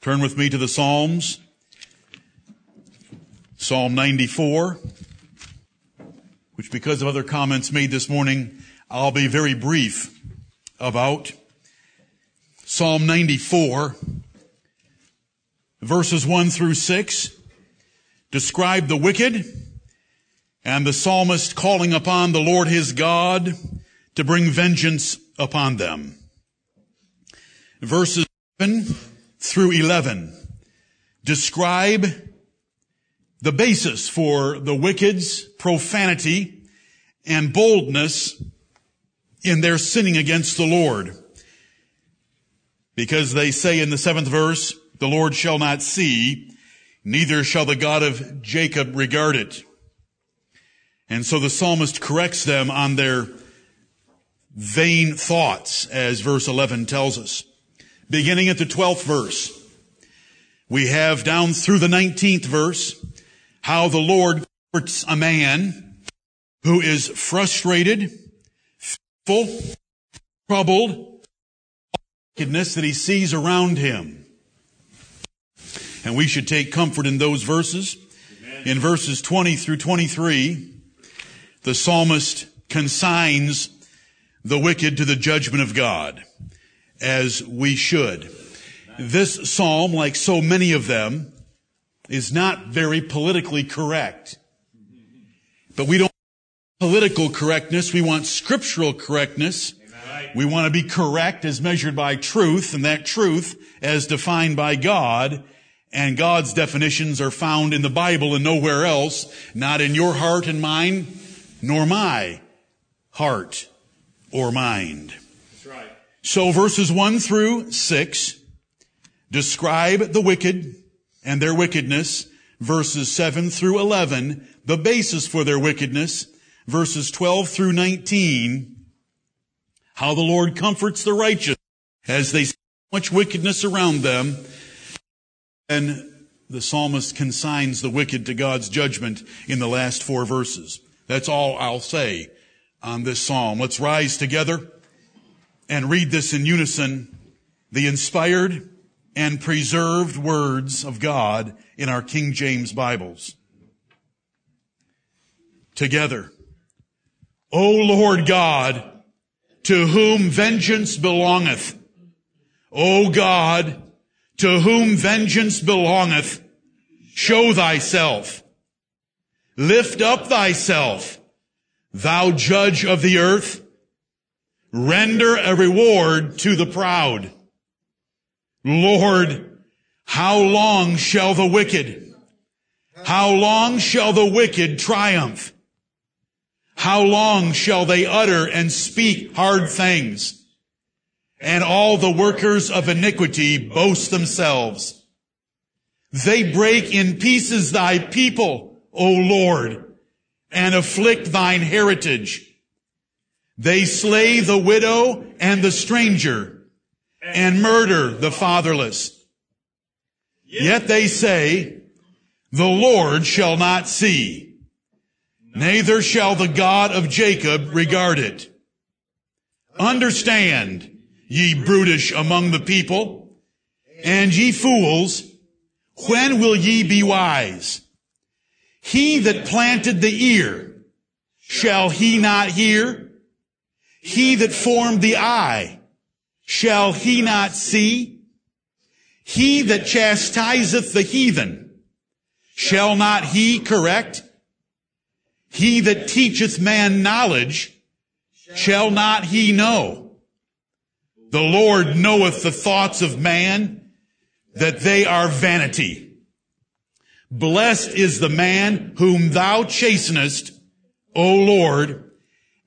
Turn with me to the Psalms. Psalm 94, which because of other comments made this morning, I'll be very brief about. Psalm 94, verses 1 through 6, describe the wicked and the psalmist calling upon the Lord his God to bring vengeance upon them. Verses 7 through 11 describe the basis for the wicked's profanity and boldness in their sinning against the Lord. Because they say in the seventh verse, the Lord shall not see, neither shall the God of Jacob regard it. And so the psalmist corrects them on their vain thoughts, as verse 11 tells us beginning at the 12th verse. We have down through the 19th verse how the Lord comforts a man who is frustrated, full, troubled, wickedness that he sees around him. And we should take comfort in those verses. Amen. In verses 20 through 23, the psalmist consigns the wicked to the judgment of God as we should. This psalm, like so many of them, is not very politically correct. But we don't want political correctness. We want scriptural correctness. We want to be correct as measured by truth, and that truth as defined by God. And God's definitions are found in the Bible and nowhere else, not in your heart and mind, nor my heart or mind. So verses 1 through 6 describe the wicked and their wickedness. Verses 7 through 11, the basis for their wickedness. Verses 12 through 19, how the Lord comforts the righteous as they see much wickedness around them. And the psalmist consigns the wicked to God's judgment in the last four verses. That's all I'll say on this psalm. Let's rise together and read this in unison, the inspired and preserved words of God in our King James Bibles. Together. O Lord God, to whom vengeance belongeth. O God, to whom vengeance belongeth, show thyself. Lift up thyself, thou judge of the earth. Render a reward to the proud. Lord, how long shall the wicked, how long shall the wicked triumph? How long shall they utter and speak hard things? And all the workers of iniquity boast themselves. They break in pieces thy people, O Lord, and afflict thine heritage. They slay the widow and the stranger and murder the fatherless. Yet they say, the Lord shall not see, neither shall the God of Jacob regard it. Understand, ye brutish among the people, and ye fools, when will ye be wise? He that planted the ear, shall he not hear? He that formed the eye, shall he not see? He that chastiseth the heathen, shall not he correct? He that teacheth man knowledge, shall not he know? The Lord knoweth the thoughts of man, that they are vanity. Blessed is the man whom thou chastenest, O Lord,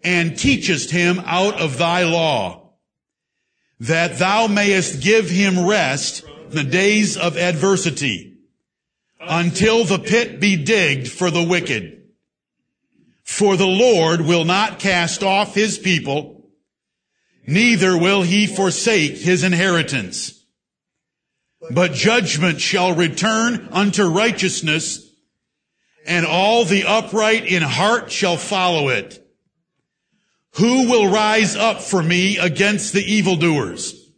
and teachest him out of thy law, that thou mayest give him rest in the days of adversity, until the pit be digged for the wicked. For the Lord will not cast off his people, neither will he forsake his inheritance. But judgment shall return unto righteousness, and all the upright in heart shall follow it. Who will rise up for me against the evildoers?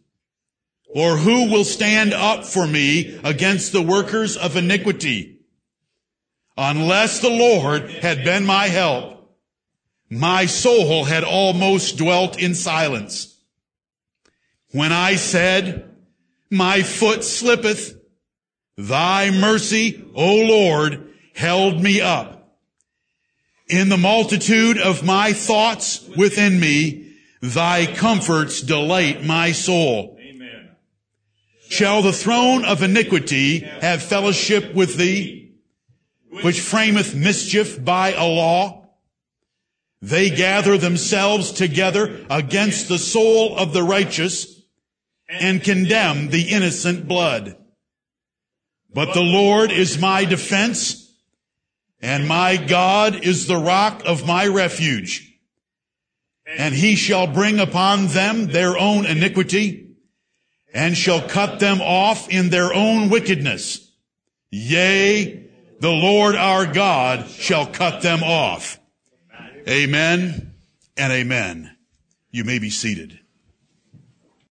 Or who will stand up for me against the workers of iniquity? Unless the Lord had been my help, my soul had almost dwelt in silence. When I said, my foot slippeth, thy mercy, O Lord, held me up. In the multitude of my thoughts within me, thy comforts delight my soul. Amen. Shall the throne of iniquity have fellowship with thee, which frameth mischief by a law? They gather themselves together against the soul of the righteous and condemn the innocent blood. But the Lord is my defense and my God is the rock of my refuge. And he shall bring upon them their own iniquity and shall cut them off in their own wickedness. Yea, the Lord our God shall cut them off. Amen and amen. You may be seated.